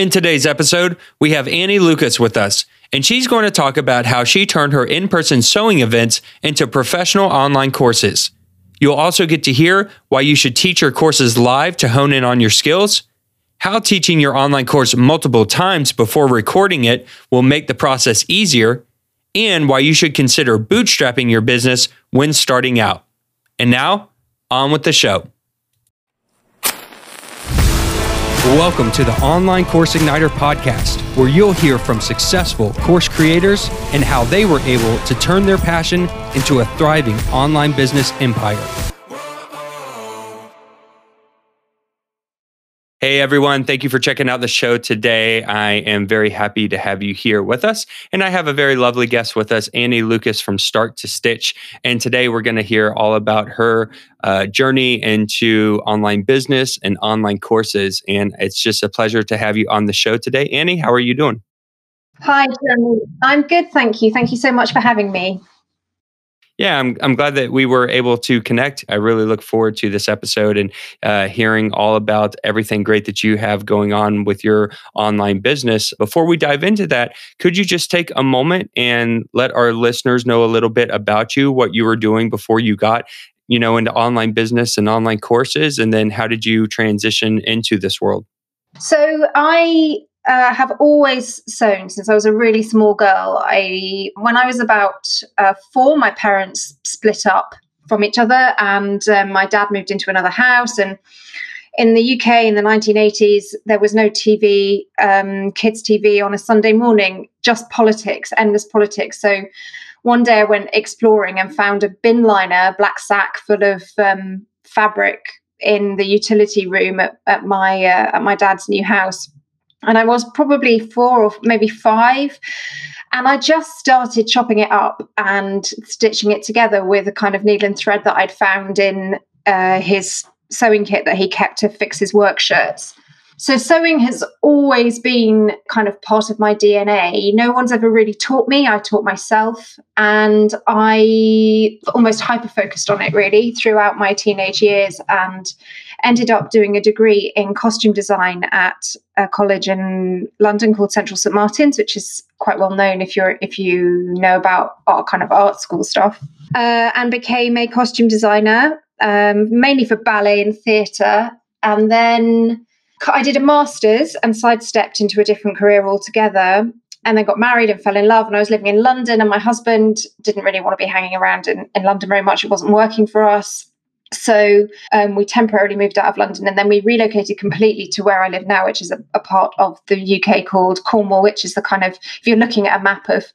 In today's episode, we have Annie Lucas with us, and she's going to talk about how she turned her in person sewing events into professional online courses. You'll also get to hear why you should teach your courses live to hone in on your skills, how teaching your online course multiple times before recording it will make the process easier, and why you should consider bootstrapping your business when starting out. And now, on with the show. Welcome to the Online Course Igniter podcast, where you'll hear from successful course creators and how they were able to turn their passion into a thriving online business empire. Hey everyone, thank you for checking out the show today. I am very happy to have you here with us. And I have a very lovely guest with us, Annie Lucas from Start to Stitch. And today we're going to hear all about her uh, journey into online business and online courses. And it's just a pleasure to have you on the show today. Annie, how are you doing? Hi, Jeremy. I'm good, thank you. Thank you so much for having me. Yeah, I'm, I'm glad that we were able to connect. I really look forward to this episode and uh, hearing all about everything great that you have going on with your online business. Before we dive into that, could you just take a moment and let our listeners know a little bit about you, what you were doing before you got you know into online business and online courses and then how did you transition into this world so i uh, have always sewn since I was a really small girl. I, when I was about uh, four, my parents split up from each other, and um, my dad moved into another house. And in the UK in the 1980s, there was no TV, um, kids' TV on a Sunday morning, just politics, endless politics. So one day I went exploring and found a bin liner, black sack full of um, fabric in the utility room at, at my uh, at my dad's new house and I was probably four or maybe five. And I just started chopping it up and stitching it together with a kind of needle and thread that I'd found in uh, his sewing kit that he kept to fix his work shirts. So sewing has always been kind of part of my DNA. No one's ever really taught me. I taught myself and I almost hyper focused on it really throughout my teenage years and ended up doing a degree in costume design at a college in London called Central St Martin's, which is quite well known if you're if you know about art kind of art school stuff. Uh, and became a costume designer, um, mainly for ballet and theatre. And then I did a master's and sidestepped into a different career altogether. And then got married and fell in love. And I was living in London, and my husband didn't really want to be hanging around in, in London very much. It wasn't working for us. So um, we temporarily moved out of London and then we relocated completely to where I live now, which is a, a, part of the UK called Cornwall, which is the kind of, if you're looking at a map of,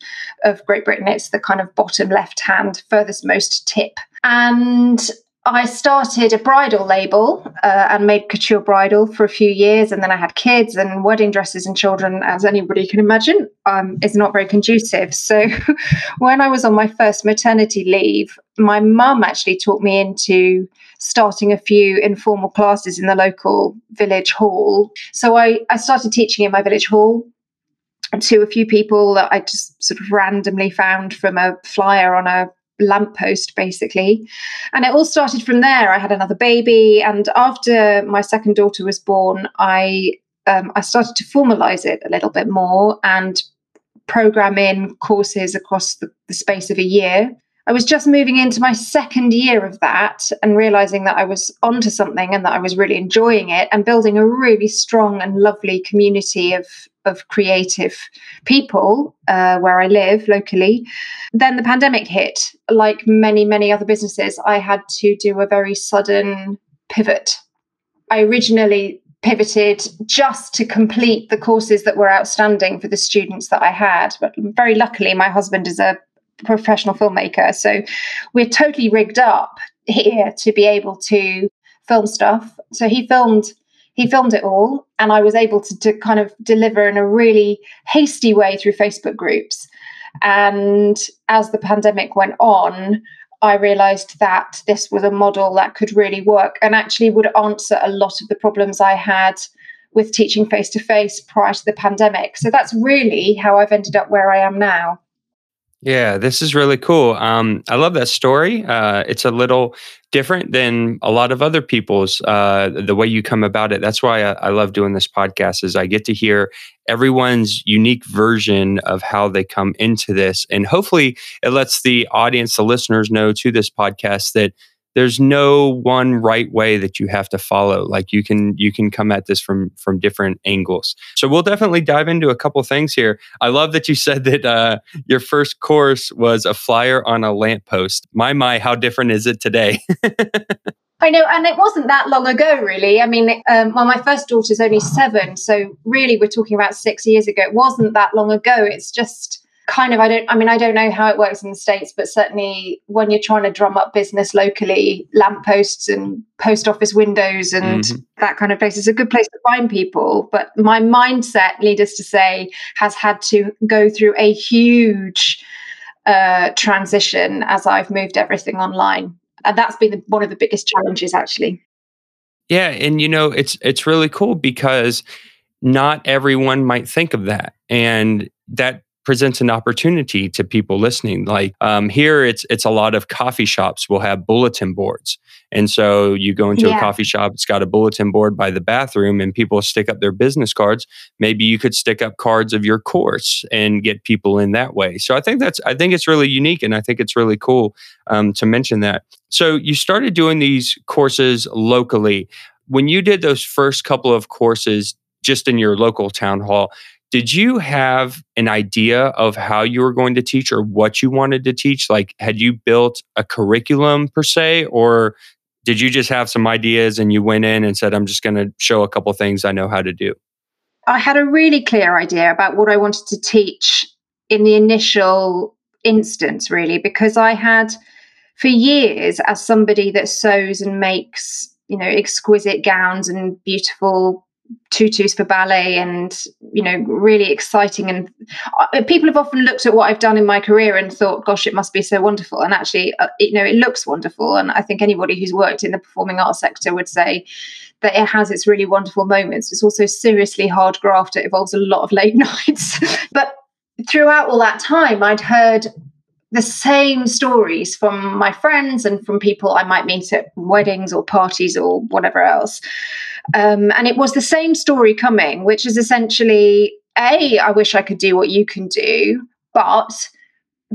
of Great Britain, it's the kind of bottom left hand, furthest most tip. And I started a bridal label uh, and made couture bridal for a few years, and then I had kids and wedding dresses and children, as anybody can imagine, um, is not very conducive. So, when I was on my first maternity leave, my mum actually taught me into starting a few informal classes in the local village hall. So I, I started teaching in my village hall to a few people that I just sort of randomly found from a flyer on a lamppost basically. And it all started from there. I had another baby and after my second daughter was born i um, i started to formalize it a little bit more and program in courses across the, the space of a year. I was just moving into my second year of that and realizing that I was onto something and that I was really enjoying it and building a really strong and lovely community of of creative people uh, where I live locally. Then the pandemic hit. Like many, many other businesses, I had to do a very sudden pivot. I originally pivoted just to complete the courses that were outstanding for the students that I had. But very luckily, my husband is a professional filmmaker. So we're totally rigged up here to be able to film stuff. So he filmed he filmed it all and i was able to, to kind of deliver in a really hasty way through facebook groups. And as the pandemic went on i realized that this was a model that could really work and actually would answer a lot of the problems i had with teaching face to face prior to the pandemic. So that's really how i've ended up where i am now Yeah, this is really cool. Um, I love that story. Uh, it's a little different than a lot of other people's. Uh, the way you come about it. That's why I, I, love doing this podcast. Is I get to hear everyone's unique version of how they come into this, and hopefully, it lets the audience, the listeners, know to this podcast that there's no one right way that you have to follow like you can you can come at this from from different angles so we'll definitely dive into a couple things here i love that you said that uh, your first course was a flyer on a lamppost my my how different is it today I know, and it wasn't that long ago, really. I mean, um, well, my first daughter's only seven, so really, we're talking about six years ago. It wasn't that long ago. It's just kind of i don't i mean i don't know how it works in the states but certainly when you're trying to drum up business locally lampposts and post office windows and mm-hmm. that kind of place is a good place to find people. But my mindset needless to say has had to go through a huge uh, transition as i've moved everything online. And that's been the, one of the biggest challenges actually. Yeah and you know it's it's really cool because not everyone might think of that. And that presents an opportunity to people listening. Like um, here, it's it's a lot of coffee shops will have bulletin boards, and so you go into yeah. a coffee shop, it's got a bulletin board by the bathroom, and people stick up their business cards. Maybe you could stick up cards of your course and get people in that way. So I think that's I think it's really unique, and I think it's really cool um, to mention that. So you started doing these courses locally. When you did those first couple of courses just in your local town hall, did you have an idea of how you were going to teach or what you wanted to teach? Like, had you built a curriculum per se, or did you just have some ideas and you went in and said, I'm just going to show a couple things I know how to do? I had a really clear idea about what I wanted to teach in the initial instance, really, because I had for years, as somebody that sews and makes, you know, exquisite gowns and beautiful tutus for ballet and you know really exciting and uh, people have often looked at what i've done in my career and thought gosh it must be so wonderful. And actually uh, you know it looks wonderful. And i think anybody who's worked in the performing arts sector would say that it has its really wonderful moments. It's also seriously hard graft. It involves a lot of late nights. But throughout all that time i'd heard the same stories from my friends and from people I might meet at weddings or parties or whatever else. Um, and it was the same story coming, which is essentially A, I wish I could do what you can do, but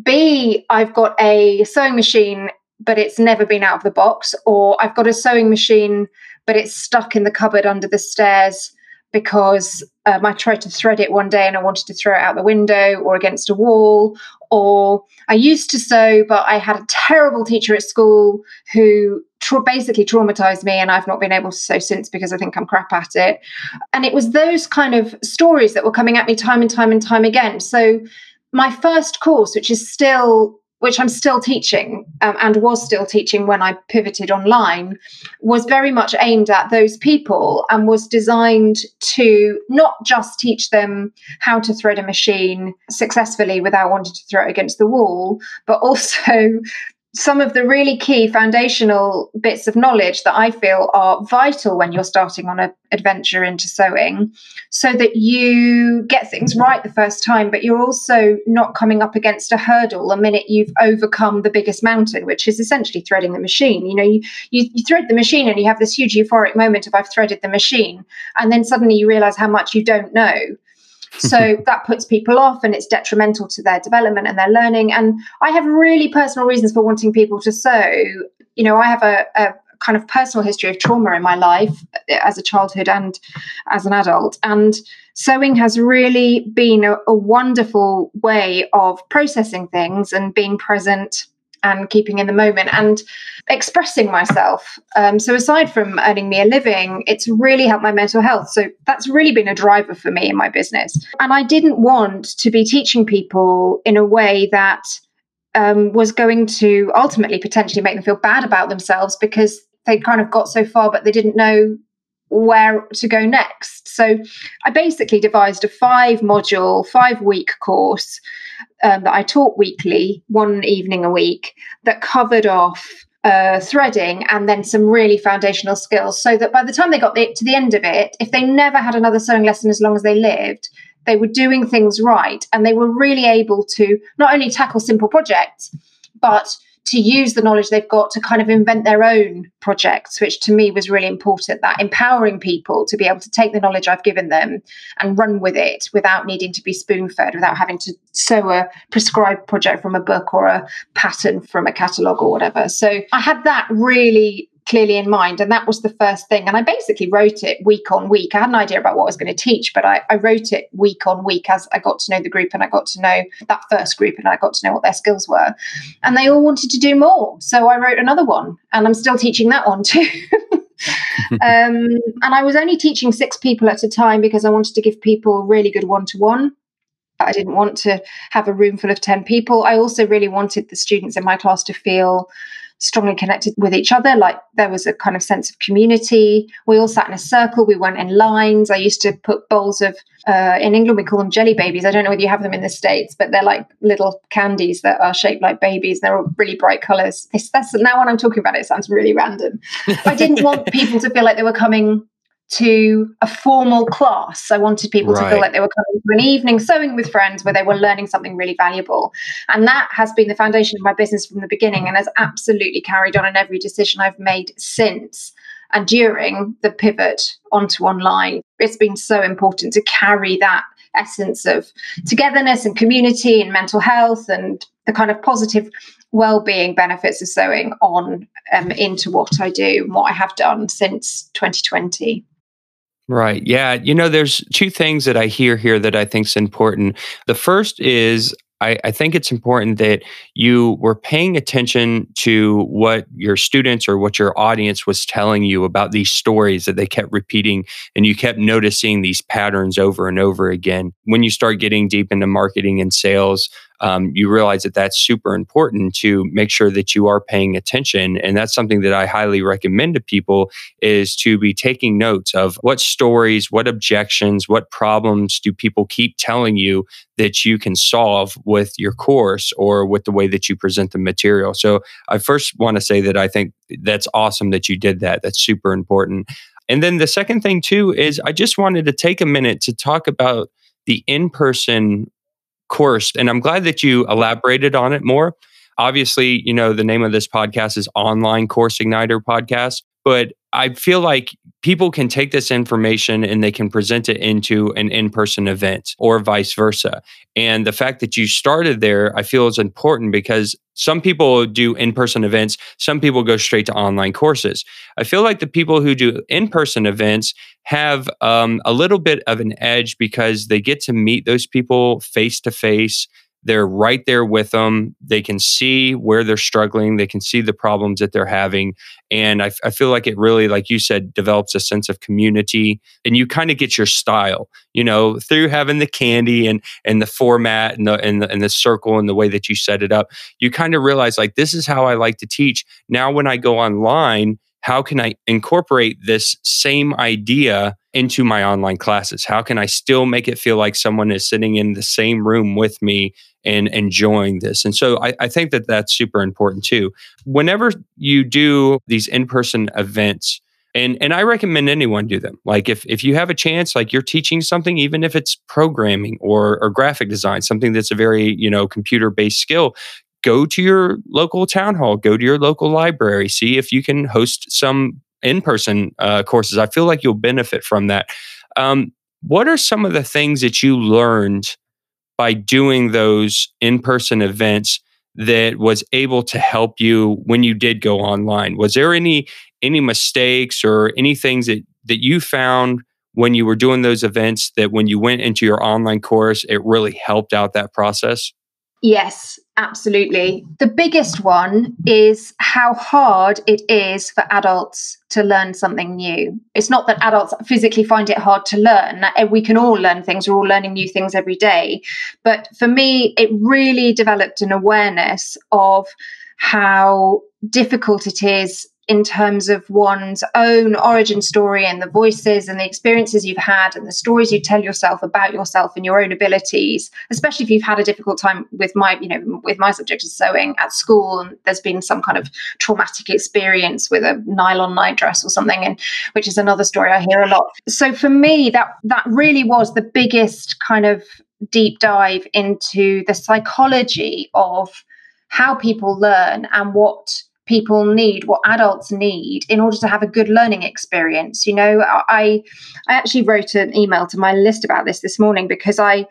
B, I've got a sewing machine, but it's never been out of the box, or I've got a sewing machine, but it's stuck in the cupboard under the stairs because um, I tried to thread it one day and I wanted to throw it out the window or against a wall. Or I used to sew, but I had a terrible teacher at school who tra- basically traumatized me, and I've not been able to sew since because I think I'm crap at it. And it was those kind of stories that were coming at me time and time and time again. So, my first course, which is still which I'm still teaching um, and was still teaching when I pivoted online, was very much aimed at those people and was designed to not just teach them how to thread a machine successfully without wanting to throw it against the wall, but also some of the really key foundational bits of knowledge that I feel are vital when you're starting on an adventure into sewing so that you get things right the first time, but you're also not coming up against a hurdle the minute you've overcome the biggest mountain, which is essentially threading the machine. You know, you, you, you thread the machine and you have this huge euphoric moment of I've threaded the machine, and then suddenly you realize how much you don't know. So that puts people off and it's detrimental to their development and their learning. And I have really personal reasons for wanting people to sew. You know, I have a, a kind of personal history of trauma in my life as a childhood and as an adult. And sewing has really been a, a wonderful way of processing things and being present and keeping in the moment and expressing myself. Um, so, aside from earning me a living, it's really helped my mental health. So, that's really been a driver for me in my business. And I didn't want to be teaching people in a way that um, was going to ultimately potentially make them feel bad about themselves because they kind of got so far, but they didn't know where to go next. So I basically devised a five module, five week course um, that I taught weekly, one evening a week, that covered off uh, threading and then some really foundational skills so that by the time they got the, to the end of it, if they never had another sewing lesson as long as they lived, they were doing things right and they were really able to not only tackle simple projects, but to use the knowledge they've got to kind of invent their own projects, which to me was really important. That empowering people to be able to take the knowledge I've given them and run with it without needing to be spoon fed, without having to sew a prescribed project from a book or a pattern from a catalogue or whatever. So I had that really clearly in mind. And that was the first thing. And I basically wrote it week on week. I had an idea about what I was going to teach, but I, I, wrote it week on week as I got to know the group and I got to know that first group and I got to know what their skills were. And they all wanted to do more. So I wrote another one and I'm still teaching that one too. um, and I was only teaching six people at a time because I wanted to give people really good one to one. I didn't want to have a room full of 10 people. I also really wanted the students in my class to feel strongly connected with each other. Like there was a kind of sense of community. We all sat in a circle. We went in lines. I used to put bowls of, uh, in England, we call them jelly babies. I don't know whether you have them in the States, but they're like little candies that are shaped like babies. They're all really bright colors. This, that's now when I'm talking about it, it sounds really random. I didn't want people to feel like they were coming to a formal class. I wanted people right. to feel like they were coming to an evening sewing with friends where they were learning something really valuable. And that has been the foundation of my business from the beginning and has absolutely carried on in every decision I've made since and during the pivot onto online. It's been so important to carry that essence of togetherness and community and mental health and the kind of positive well-being benefits of sewing on um, into what I do and what I have done since 2020. Right. Yeah. You know, there's two things that I hear here that I think is important. The first is I, I, think it's important that you were paying attention to what your students or what your audience was telling you about these stories that they kept repeating, and you kept noticing these patterns over and over again. When you start getting deep into marketing and sales, um, you realize that that's super important to make sure that you are paying attention. And that's something that i highly recommend to people is to be taking notes of what stories what objections what problems do people keep telling you that you can solve with your course or with the way that you present the material. So i first want to say that i think that's awesome that you did that. That's super important. And then the second thing too is i just wanted to take a minute to talk about the in-person course. And I'm glad that you elaborated on it more. Obviously, you know, the name of this podcast is Online Course Igniter Podcast, but I feel like people can take this information and they can present it into an in person event or vice versa. And the fact that you started there, I feel is important because some people do in person events, some people go straight to online courses. I feel like the people who do in person events have um, a little bit of an edge because they get to meet those people face to face they're right there with them. They can see where they're struggling. They can see the problems that they're having. And I, I feel like it really, like you said, develops a sense of community and you kind of get your style, you know, through having the candy and, and the format and the, and the, and the circle and the way that you set it up. You kind of realize like, this is how I like to teach. Now, when I go online, how can I incorporate this same idea into my online classes? How can I still make it feel like someone is sitting in the same room with me and enjoying this? And so I, I think that that's super important too. Whenever you do these in person events, and and I recommend anyone do them. Like if if you have a chance, like you're teaching something, even if it's programming or or graphic design, something that's a very you know computer based skill, go to your local town hall, go to your local library, see if you can host some in person uh, courses. I feel like you'll benefit from that. Um, what are some of the things that you learned by doing those in person events that was able to help you when you did go online? Was there any any mistakes or any things that that you found when you were doing those events that when you went into your online course it really helped out that process? Yes, absolutely. The biggest one is how hard it is for adults to learn something new. It's not that adults physically find it hard to learn. Eh, we can all learn things, we're all learning new things every day. But for me, it really developed an awareness of how difficult it is in terms of one's own origin story and the voices and the experiences you've had and the stories you tell yourself about yourself and your own abilities, especially if you've had a difficult time with my, you know, with my subject of sewing at school and there's been some kind of traumatic experience with a nylon nightdress or something, and which is another story I hear a lot. So for me, that that really was the biggest kind of deep dive into the psychology of how people learn and what people need, what adults need in order to have a good learning experience. You know, I I actually wrote an email to my list about this this morning because I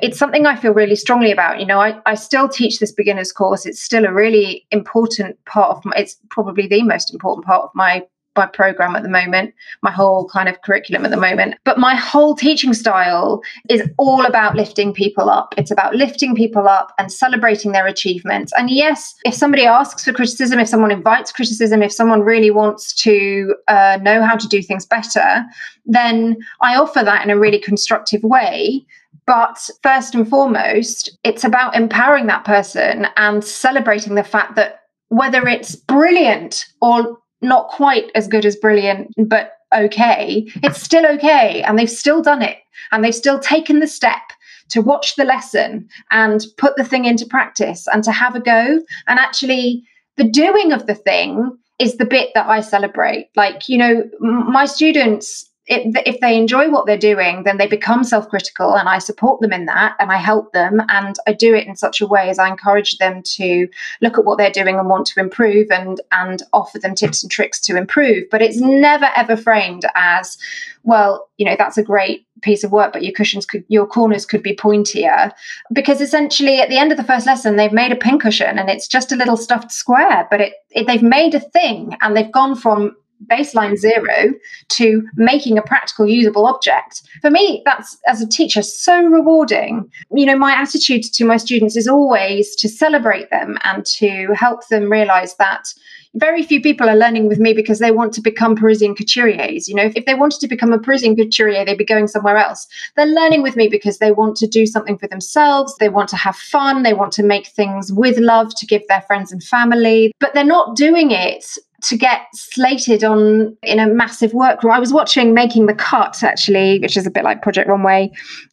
it's something I feel really strongly about. You know, I, I still teach this beginner's course. It's still a really important part of my, it's probably the most important part of my my program at the moment, my whole kind of curriculum at the moment. But my whole teaching style is all about lifting people up. It's about lifting people up and celebrating their achievements. And yes, if somebody asks for criticism, if someone invites criticism, if someone really wants to uh, know how to do things better, then I offer that in a really constructive way. But first and foremost, it's about empowering that person and celebrating the fact that whether it's brilliant or not quite as good as brilliant, but okay, it's still okay. And they've still done it. And they've still taken the step to watch the lesson and put the thing into practice and to have a go. And actually, the doing of the thing is the bit that I celebrate. Like, you know, my students it, if they enjoy what they're doing, then they become self critical, and I support them in that and I help them. And I do it in such a way as I encourage them to look at what they're doing and want to improve and, and offer them tips and tricks to improve. But it's never ever framed as, well, you know, that's a great piece of work, but your cushions could, your corners could be pointier. Because essentially, at the end of the first lesson, they've made a pincushion and it's just a little stuffed square, but it, it they've made a thing and they've gone from baseline zero to making a practical usable object for me that's as a teacher so rewarding you know my attitude to my students is always to celebrate them and to help them realize that very few people are learning with me because they want to become Parisian couturiers. You know, if they wanted to become a Parisian couturier, they'd be going somewhere else. They're learning with me because they want to do something for themselves. They want to have fun. They want to make things with love to give their friends and family, but they're not doing it to get slated on in a massive workroom. I was watching Making the Cut actually, which is a bit like Project Runway.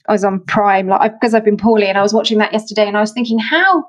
I was on Prime, like because I've been poorly, and I was watching that yesterday, and I was thinking how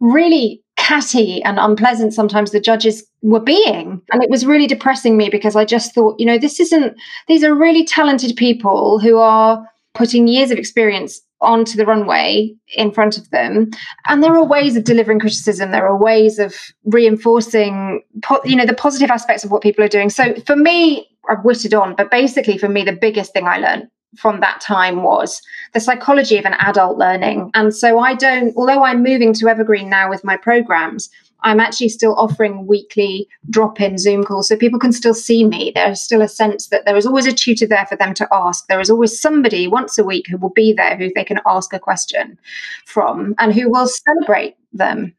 really catty and unpleasant sometimes the judges were being. And it was really depressing me because I just thought, you know, this isn't, these are really talented people who are putting years of experience onto the runway in front of them. And there are ways of delivering criticism. There are ways of reinforcing po- you know the positive aspects of what people are doing. So for me i've witted on but basically for me the biggest thing i learned from that time was the psychology of an adult learning. And so i don't although i'm moving to evergreen now with my programs I'm actually still offering weekly drop in Zoom calls so people can still see me. There's still a sense that there is always a tutor there for them to ask. There is always somebody once a week who will be there who they can ask a question from and who will celebrate them.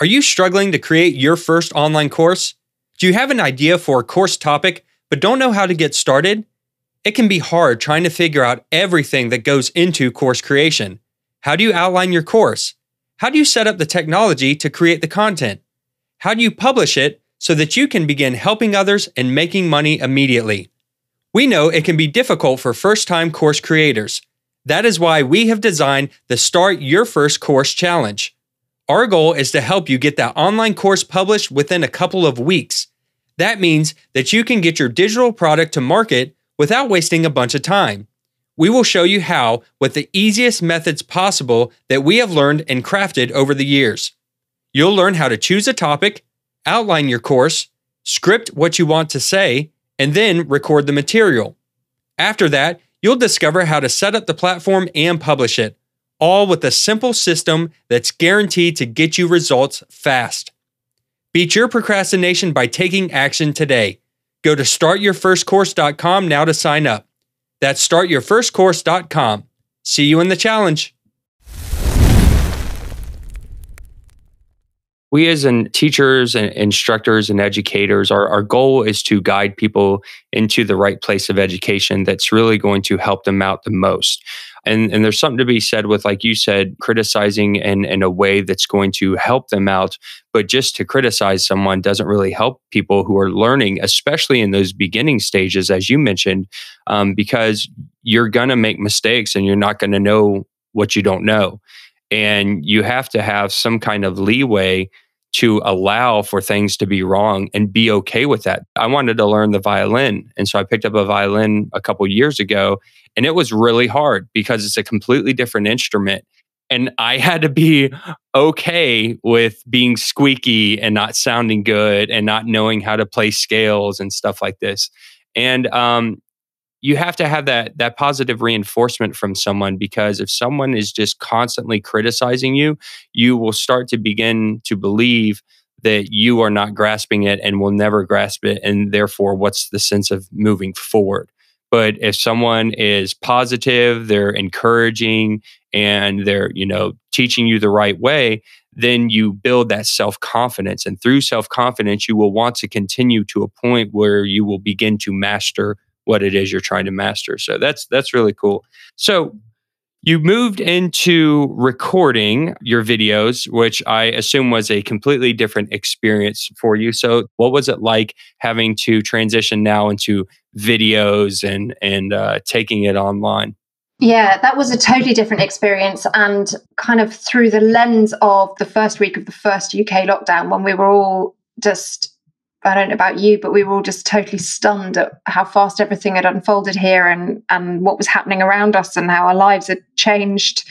Are you struggling to create your first online course? Do you have an idea for a course topic but don't know how to get started? It can be hard trying to figure out everything that goes into course creation. How do you outline your course? How do you set up the technology to create the content? How do you publish it so that you can begin helping others and making money immediately? We know it can be difficult for first time course creators. That is why we have designed the Start Your First Course Challenge. Our goal is to help you get that online course published within a couple of weeks. That means that you can get your digital product to market without wasting a bunch of time we will show you how with the easiest methods possible that we have learned and crafted over the years. You'll learn how to choose a topic, outline your course, script what you want to say, and then record the material. After that, you'll discover how to set up the platform and publish it, all with a simple system that's guaranteed to get you results fast. Beat your procrastination by taking action today. Go to startyourfirstcourse.com now to sign up. That's startyourfirstcourse.com. See you in the challenge. We, as in teachers and instructors and educators, our, our goal is to guide people into the right place of education that's really going to help them out the most. And, and there's something to be said with, like you said, criticizing in, in a way that's going to help them out. But just to criticize someone doesn't really help people who are learning, especially in those beginning stages, as you mentioned, um, because you're going to make mistakes and you're not going to know what you don't know. And you have to have some kind of leeway to allow for things to be wrong and be okay with that. I wanted to learn the violin. And so I picked up a violin a couple years ago and it was really hard because it's a completely different instrument. And I had to be okay with being squeaky and not sounding good and not knowing how to play scales and stuff like this. And um, you have to have that that positive reinforcement from someone because if someone is just constantly criticizing you you will start to begin to believe that you are not grasping it and will never grasp it and therefore what's the sense of moving forward? But if someone is positive they're encouraging and they're you know teaching you the right way then you build that self confidence and through self confidence you will want to continue to a point where you will begin to master what it is you're trying to master. So that's that's really cool. So you moved into recording your videos, which I assume was a completely different experience for you. So, what was it like having to transition now into videos and and uh, taking it online? Yeah, that was a totally different experience, and kind of through the lens of the first week of the first UK lockdown, when we were all just I don't know about you, but we were all just totally stunned at how fast everything had unfolded here and and what was happening around us and how our lives had changed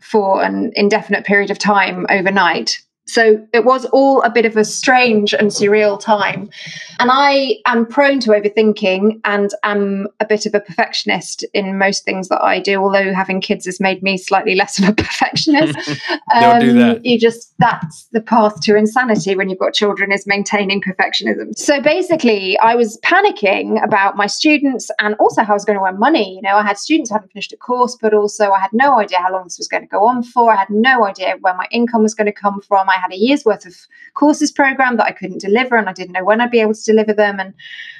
for an indefinite period of time overnight. So it was all a bit of a strange and surreal time. And I am prone to overthinking and am a bit of a perfectionist in most things that I do, although having kids has made me slightly less of a perfectionist. um, do that. You just, that's the path to insanity when you've got children is maintaining perfectionism. So basically, I was panicking about my students and also how I was going to earn money. You know, I had students who hadn't finished a course, but also I had no idea how long this was going to go on for. I had no idea where my income was going to come from. I I had a year's worth of courses program that I couldn't deliver and I didn't know when I'd be able to deliver them. And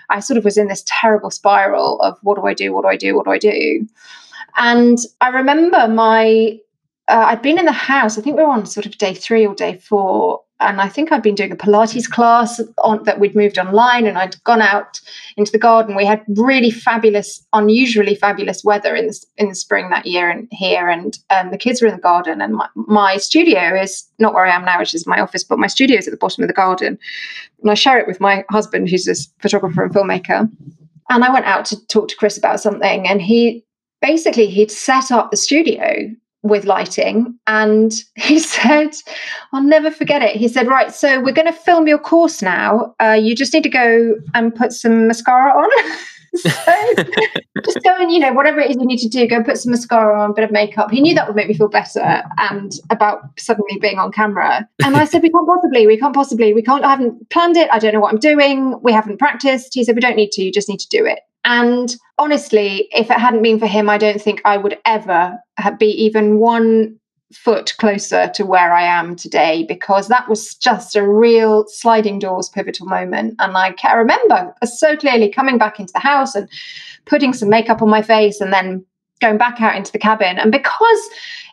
I sort of was in this terrible spiral of what do I do? What do I do? What do I do? And I remember my, uh, I'd been in the house, I think we were on sort of day three or day four, and I think I'd been doing a Pilates class on, that we'd moved online, and I'd gone out into the garden. We had really fabulous, unusually fabulous weather in the in the spring that year, and here, and um, the kids were in the garden, and my, my studio is not where I am now, which is my office, but my studio is at the bottom of the garden, and I share it with my husband, who's a photographer and filmmaker. And I went out to talk to Chris about something, and he basically he'd set up the studio with lighting and he said i'll never forget it. He said right so we're going to film your course now. Uh, you just need to go and put some mascara on. So just go and you know whatever it is you need to do go put some mascara on a bit of makeup. He knew that would make me feel better and about suddenly being on camera. And i said we can't possibly we can't possibly we can't i haven't planned it. I don't know what i'm doing. We haven't practiced. He said we don't need to you just need to do it and honestly, if it hadn't been for him, I don't think I would ever be even one foot closer to where I am today because that was just a real sliding doors pivotal moment. And I can remember so clearly coming back into the house and putting some makeup on my face and then going back out into the cabin. And because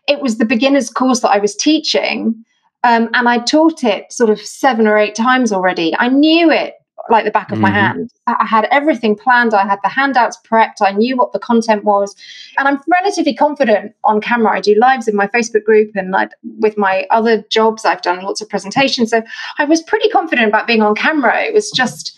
it was the beginner's course that I was teaching, um, and I taught it sort of seven or eight times already, I knew it like the back of mm-hmm. my hand. I had everything planned. I had the handouts prepped. I knew what the content was. And I'm relatively confident on camera. I do lives in my Facebook group and I, with my other jobs, I've done lots of presentations. So I was pretty confident about being on camera. It was just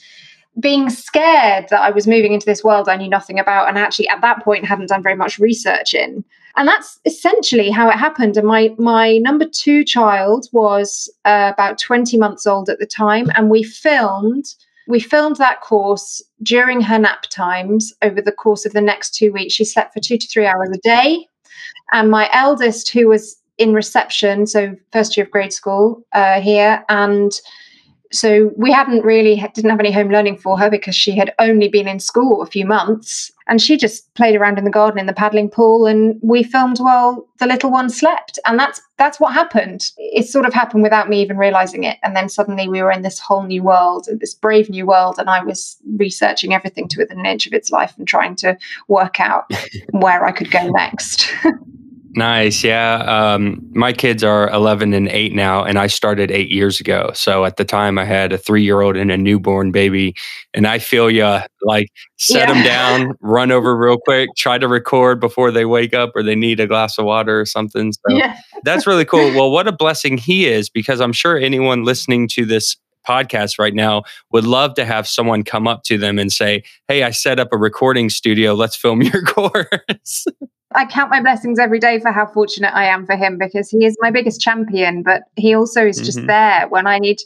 being scared that I was moving into this world I knew nothing about. And actually, at that point, hadn't done very much research in. And that's essentially how it happened. And my my number two child was uh, about 20 months old at the time, and we filmed we filmed that course during her nap times over the course of the next two weeks. She slept for two to three hours a day. And my eldest, who was in reception, so first year of grade school uh, here, and So we hadn't really didn't have any home learning for her because she had only been in school a few months. And she just played around in the garden in the paddling pool and we filmed while the little one slept. And that's that's what happened. It sort of happened without me even realizing it. And then suddenly we were in this whole new world this brave new world. And i was researching everything to within an inch of its life and trying to work out where i could go next Nice. Yeah. Um, my kids are 11 and 8 now, and I started eight years ago. So at the time, I had a three year old and a newborn baby. And I feel you like set yeah. them down, run over real quick, try to record before they wake up or they need a glass of water or something. So yeah. that's really cool. Well, what a blessing he is, because I'm sure anyone listening to this podcast right now would love to have someone come up to them and say, Hey, I set up a recording studio. Let's film your course. I count my blessings every day for how fortunate I am for him because he is my biggest champion, but he also is just mm-hmm. there when I need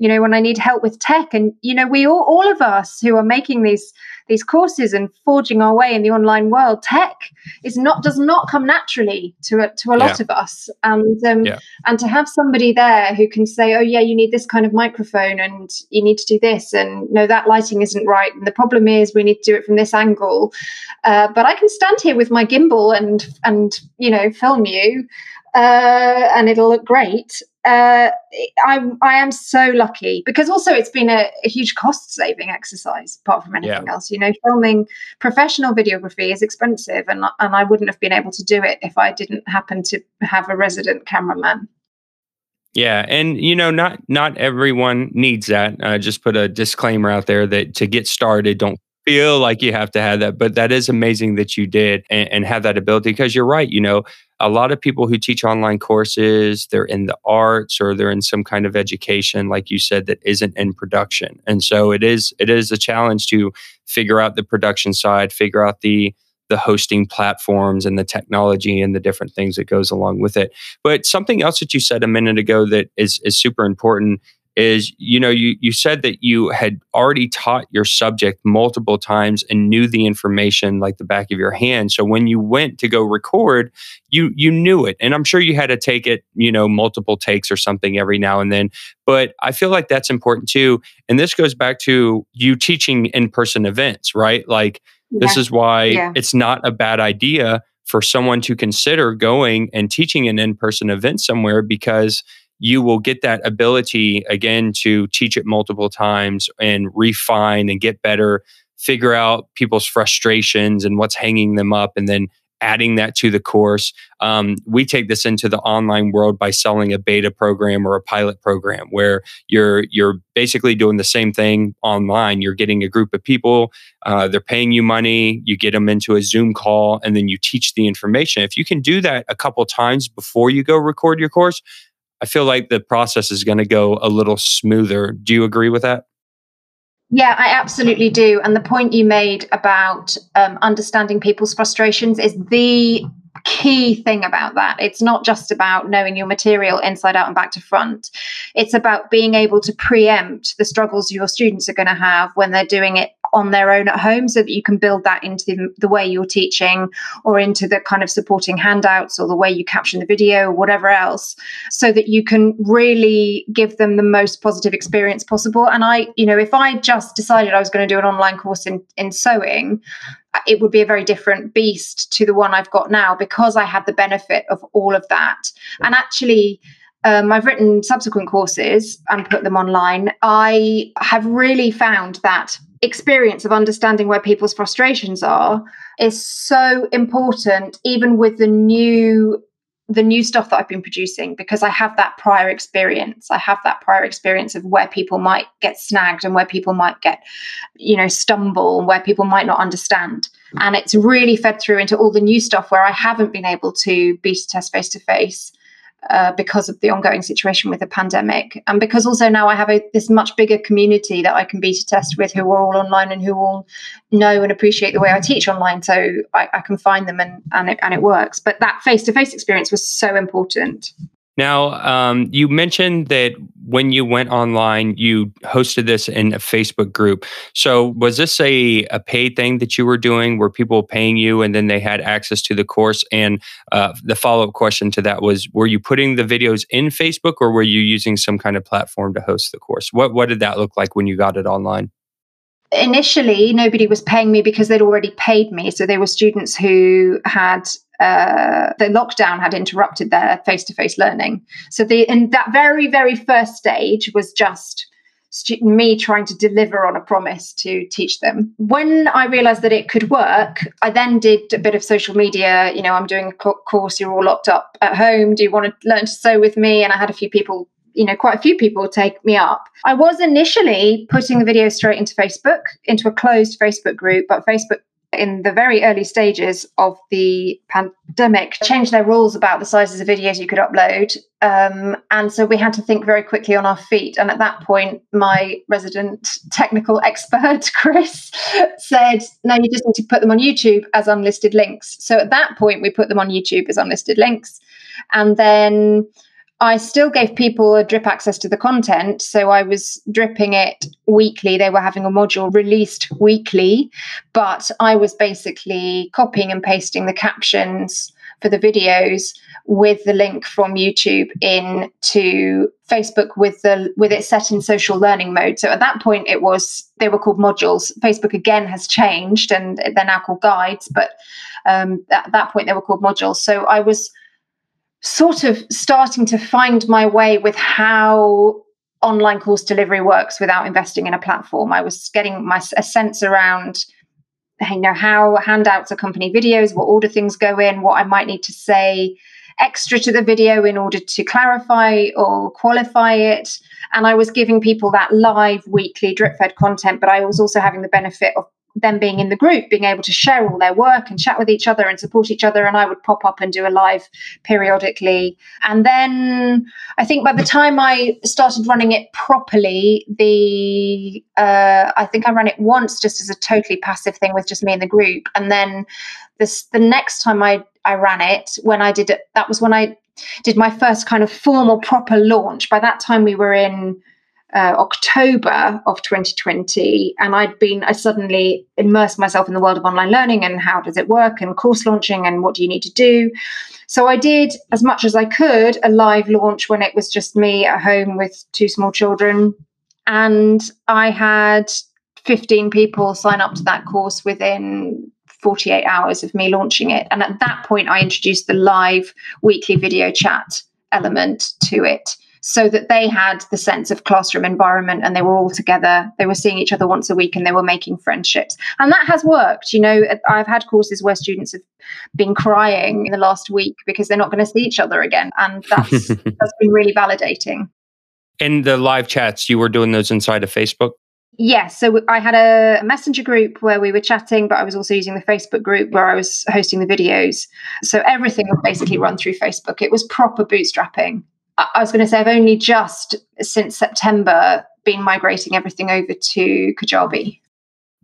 you know when i need help with tech and you know we all all of us who are making these these courses and forging our way in the online world tech is not does not come naturally to a, to a lot yeah. of us and um, yeah. and to have somebody there who can say oh yeah you need this kind of microphone and you need to do this and no that lighting isn't right and the problem is we need to do it from this angle uh, but i can stand here with my gimbal and and you know film you uh, and it'll look great. Uh, I I am so lucky because also it's been a, a huge cost saving exercise apart from anything yeah. else. You know, filming professional videography is expensive, and and I wouldn't have been able to do it if I didn't happen to have a resident cameraman. Yeah, and you know, not not everyone needs that. Uh, just put a disclaimer out there that to get started, don't feel like you have to have that, but that is amazing that you did and, and have that ability because you're right. You know, a lot of people who teach online courses, they're in the arts or they're in some kind of education, like you said, that isn't in production. And so it is it is a challenge to figure out the production side, figure out the the hosting platforms and the technology and the different things that goes along with it. But something else that you said a minute ago that is is super important is you know you you said that you had already taught your subject multiple times and knew the information like the back of your hand. So when you went to go record you you knew it. And i'm sure you had to take it you know multiple takes or something every now and then. But i feel like that's important too. And this goes back to you teaching in-person events right? Like yeah. this is why yeah. it's not a bad idea for someone to consider going and teaching an in-person event somewhere because you will get that ability again to teach it multiple times and refine and get better, figure out people's frustrations and what's hanging them up, and then adding that to the course. Um, we take this into the online world by selling a beta program or a pilot program where you're you're basically doing the same thing online. You're getting a group of people, uh, they're paying you money, you get them into a Zoom call, and then you teach the information. If you can do that a couple times before you go record your course, I feel like the process is going to go a little smoother. Do you agree with that? Yeah, I absolutely do. And the point you made about um, understanding people's frustrations is the key thing about that. It's not just about knowing your material inside out and back to front. It's about being able to preempt the struggles your students are going to have when they're doing it on their own at home so that you can build that into the way you're teaching or into the kind of supporting handouts or the way you caption the video or whatever else so that you can really give them the most positive experience possible and i you know if i just decided i was going to do an online course in in sewing it would be a very different beast to the one I've got now because I had the benefit of all of that. And actually, um, I've written subsequent courses and put them online. I have really found that experience of understanding where people's frustrations are is so important even with the new the new stuff that I've been producing because I have that prior experience. I have that prior experience of where people might get snagged and where people might get, you know, stumble and where people might not understand. And it's really fed through into all the new stuff where I haven't been able to beta test face to face uh, because of the ongoing situation with the pandemic, and because also now I have a, this much bigger community that I can beta test with, who are all online and who all know and appreciate the way I teach online. So I, I can find them and and it, and it works. But that face to face experience was so important. Now, um, you mentioned that when you went online, you hosted this in a Facebook group. So, was this a, a paid thing that you were doing? Were people paying you and then they had access to the course? And uh, the follow up question to that was Were you putting the videos in Facebook or were you using some kind of platform to host the course? What, what did that look like when you got it online? initially nobody was paying me because they'd already paid me so there were students who had uh, the lockdown had interrupted their face-to-face learning. So the in that very very first stage was just me trying to deliver on a promise to teach them. When i realized that it could work i then did a bit of social media you know i'm doing a course you're all locked up at home do you want to learn to sew with me? And i had a few people you know quite a few people take me up. I was initially putting the video straight into facebook into a closed facebook group but facebook in the very early stages of the pandemic changed their rules about the sizes of videos you could upload. Um, and so we had to think very quickly on our feet. And at that point my resident technical expert chris said no you just need to put them on youtube as unlisted links. So at that point we put them on youtube as unlisted links. And then I still gave people a drip access to the content. So I was dripping it weekly. They were having a module released weekly, but I was basically copying and pasting the captions for the videos with the link from YouTube into Facebook with the with it set in social learning mode. So at that point it was they were called modules. Facebook again has changed and they're now called guides, but um, at that point they were called modules. So I was sort of starting to find my way with how online course delivery works without investing in a platform. I was getting my a sense around you know how handouts accompany videos, what order things go in, what I might need to say extra to the video in order to clarify or qualify it. And I was giving people that live weekly drip fed content, but I was also having the benefit of them being in the group, being able to share all their work and chat with each other and support each other. And I would pop up and do a live periodically. And then I think by the time I started running it properly, the uh, I think I ran it once just as a totally passive thing with just me in the group. And then this the next time I I ran it when I did it, that was when I did my first kind of formal proper launch. By that time we were in uh, October of 2020, and I'd been I suddenly immersed myself in the world of online learning and how does it work and course launching and what do you need to do. So I did as much as I could a live launch when it was just me at home with two small children, and I had 15 people sign up to that course within 48 hours of me launching it. And at that point, I introduced the live weekly video chat element to it so that they had the sense of classroom environment and they were all together. They were seeing each other once a week and they were making friendships. And that has worked. You know, I've had courses where students have been crying in the last week because they're not going to see each other again. And that's, that's been really validating. In the live chats, you were doing those inside of Facebook? Yes. So I had a messenger group where we were chatting, but I was also using the Facebook group where I was hosting the videos. So everything was basically run through Facebook. It was proper bootstrapping. I was going to say I've only just since September been migrating everything over to Kajabi.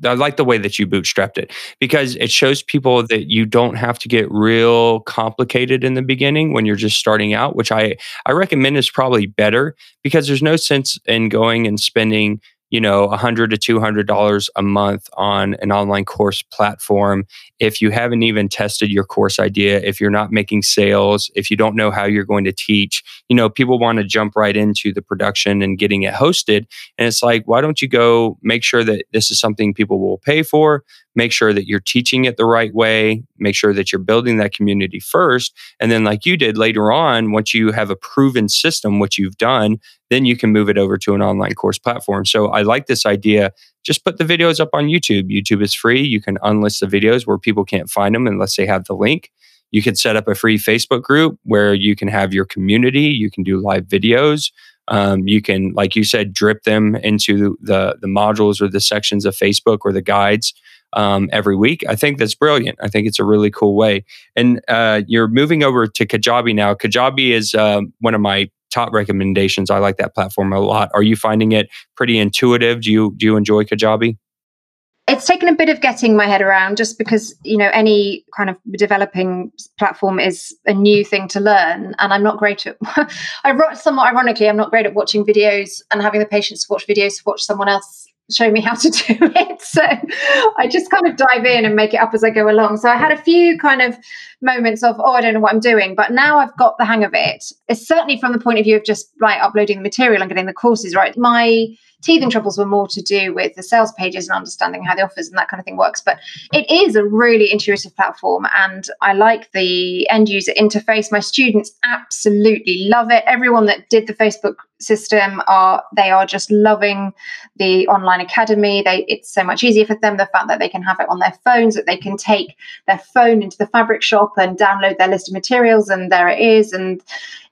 I like the way that you bootstrapped it because it shows people that you don't have to get real complicated in the beginning when you're just starting out, which I, I recommend is probably better because there's no sense in going and spending you know, a hundred to two hundred dollars a month on an online course platform. If you haven't even tested your course idea, if you're not making sales, if you don't know how you're going to teach, you know, people want to jump right into the production and getting it hosted. And it's like, why don't you go make sure that this is something people will pay for? make sure that you're teaching it the right way, make sure that you're building that community first. And then, like you did later on, once you have a proven system, which you've done, then you can move it over to an online course platform. So I like this idea. Just put the videos up on YouTube. YouTube is free. You can unlist the videos where people can't find them unless they have the link. You can set up a free Facebook group where you can have your community. You can do live videos. Um, you can, like you said, drip them into the the modules or the sections of Facebook or the guides um, every week. I think that's brilliant. I think it's a really cool way. And uh, you're moving over to Kajabi now. Kajabi is uh, one of my top recommendations. I like that platform a lot. Are you finding it pretty intuitive? Do you do you enjoy Kajabi? it's taken a bit of getting my head around just because you know any kind of developing platform is a new thing to learn and i'm not great at i wrote somewhat ironically i'm not great at watching videos and having the patience to watch videos to watch someone else show me how to do it so i just kind of dive in and make it up as i go along so i had a few kind of moments of oh i don't know what i'm doing but now i've got the hang of it it's certainly from the point of view of just like uploading the material and getting the courses right my teething troubles were more to do with the sales pages and understanding how the offers and that kind of thing works. But it is a really intuitive platform, and I like the end user interface. My students absolutely love it. Everyone that did the Facebook system are they are just loving the online academy. They it's so much easier for them the fact that they can have it on their phones that they can take their phone into the fabric shop and download their list of materials and there it is and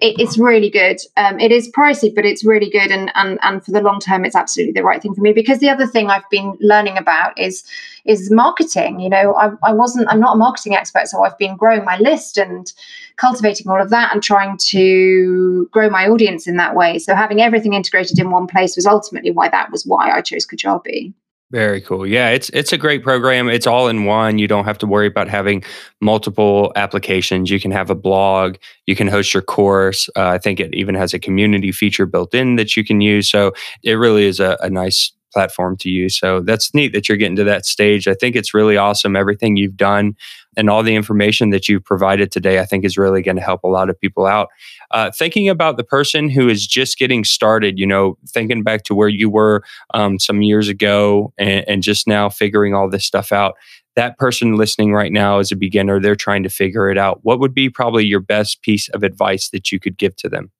it, it's really good. Um, it is pricey but it's really good and, and and for the long term it's absolutely the right thing for me. Because the other thing i've been learning about is is marketing you know. I, I wasn't i'm not a marketing expert so i've been growing my list and cultivating all of that and trying to grow my audience in that way. So having everything integrated in one place was ultimately why that was why i chose kajabi very cool. Yeah, it's it's a great program. It's all in one. You don't have to worry about having multiple applications. You can have a blog. You can host your course. Uh, I think it even has a community feature built in that you can use. So it really is a, a nice platform to use. So that's neat that you're getting to that stage. I think it's really awesome. Everything you've done and all the information that you've provided today, I think is really going to help a lot of people out. Uh, thinking about the person who is just getting started, you know, thinking back to where you were um, some years ago and, and just now figuring all this stuff out. That person listening right now is a beginner, they're trying to figure it out. What would be probably your best piece of advice that you could give to them?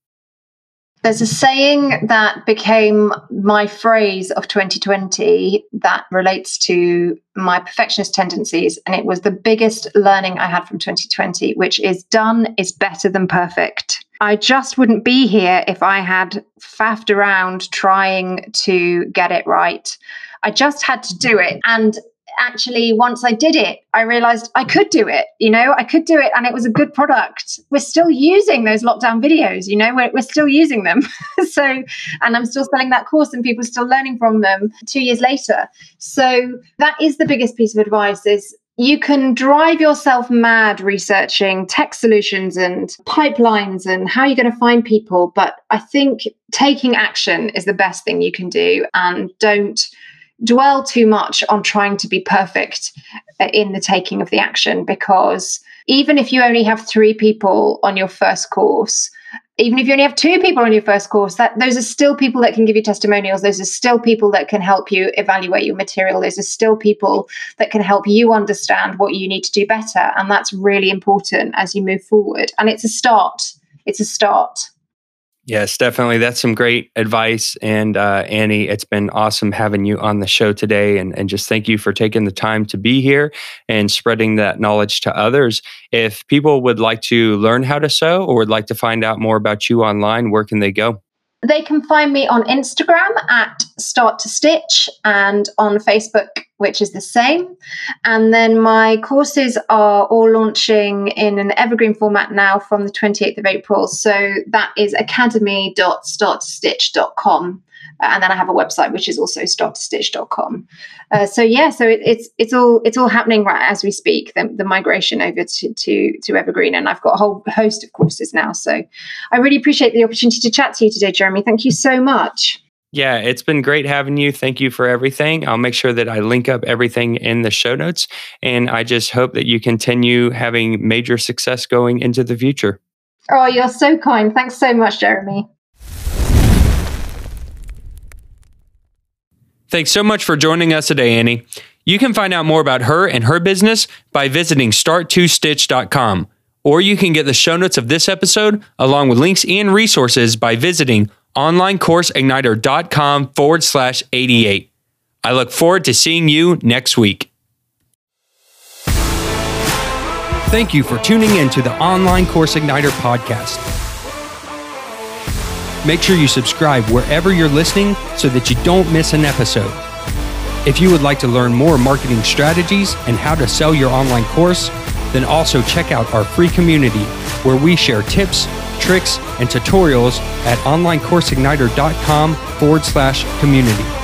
There's a saying that became my phrase of 2020 that relates to my perfectionist tendencies. And it was the biggest learning I had from 2020, which is done is better than perfect. I just wouldn't be here if I had faffed around trying to get it right. I just had to do it. And actually once I did it, I realized I could do it. You know, I could do it and it was a good product. We're still using those lockdown videos, you know, we're, we're still using them. so, and I'm still selling that course and people are still learning from them two years later. So that is the biggest piece of advice is you can drive yourself mad researching tech solutions and pipelines and how you're going to find people. But I think taking action is the best thing you can do and don't dwell too much on trying to be perfect uh, in the taking of the action because even if you only have three people on your first course even if you only have two people on your first course that those are still people that can give you testimonials. Those are still people that can help you evaluate your material. Those are still people that can help you understand what you need to do better. And that's really important as you move forward. And it's a start. It's a start Yes, definitely. That's some great advice. And uh, Annie, it's been awesome having you on the show today. And, and just thank you for taking the time to be here and spreading that knowledge to others. If people would like to learn how to sew or would like to find out more about you online, where can they go? They can find me on Instagram at Start to Stitch and on Facebook, which is the same. And then my courses are all launching in an evergreen format now from the 28th of April. So that is academy.starttostitch.com and then I have a website which is also starttostitch.com. Uh, so yeah, so it, it's it's all it's all happening right as we speak. The, the migration over to, to to Evergreen, and I've got a whole host of courses now. So I really appreciate the opportunity to chat to you today, Jeremy. Thank you so much. Yeah, it's been great having you. Thank you for everything. I'll make sure that I link up everything in the show notes. And I just hope that you continue having major success going into the future. Oh, you're so kind. Thanks so much, Jeremy. Thanks so much for joining us today, Annie. You can find out more about her and her business by visiting start2stitch.com, or you can get the show notes of this episode along with links and resources by visiting onlinecourseigniter.com forward slash 88. I look forward to seeing you next week. Thank you for tuning in to the Online Course Igniter podcast. Make sure you subscribe wherever you're listening so that you don't miss an episode. If you would like to learn more marketing strategies and how to sell your online course, then also check out our free community where we share tips, tricks, and tutorials at onlinecourseigniter.com forward slash community.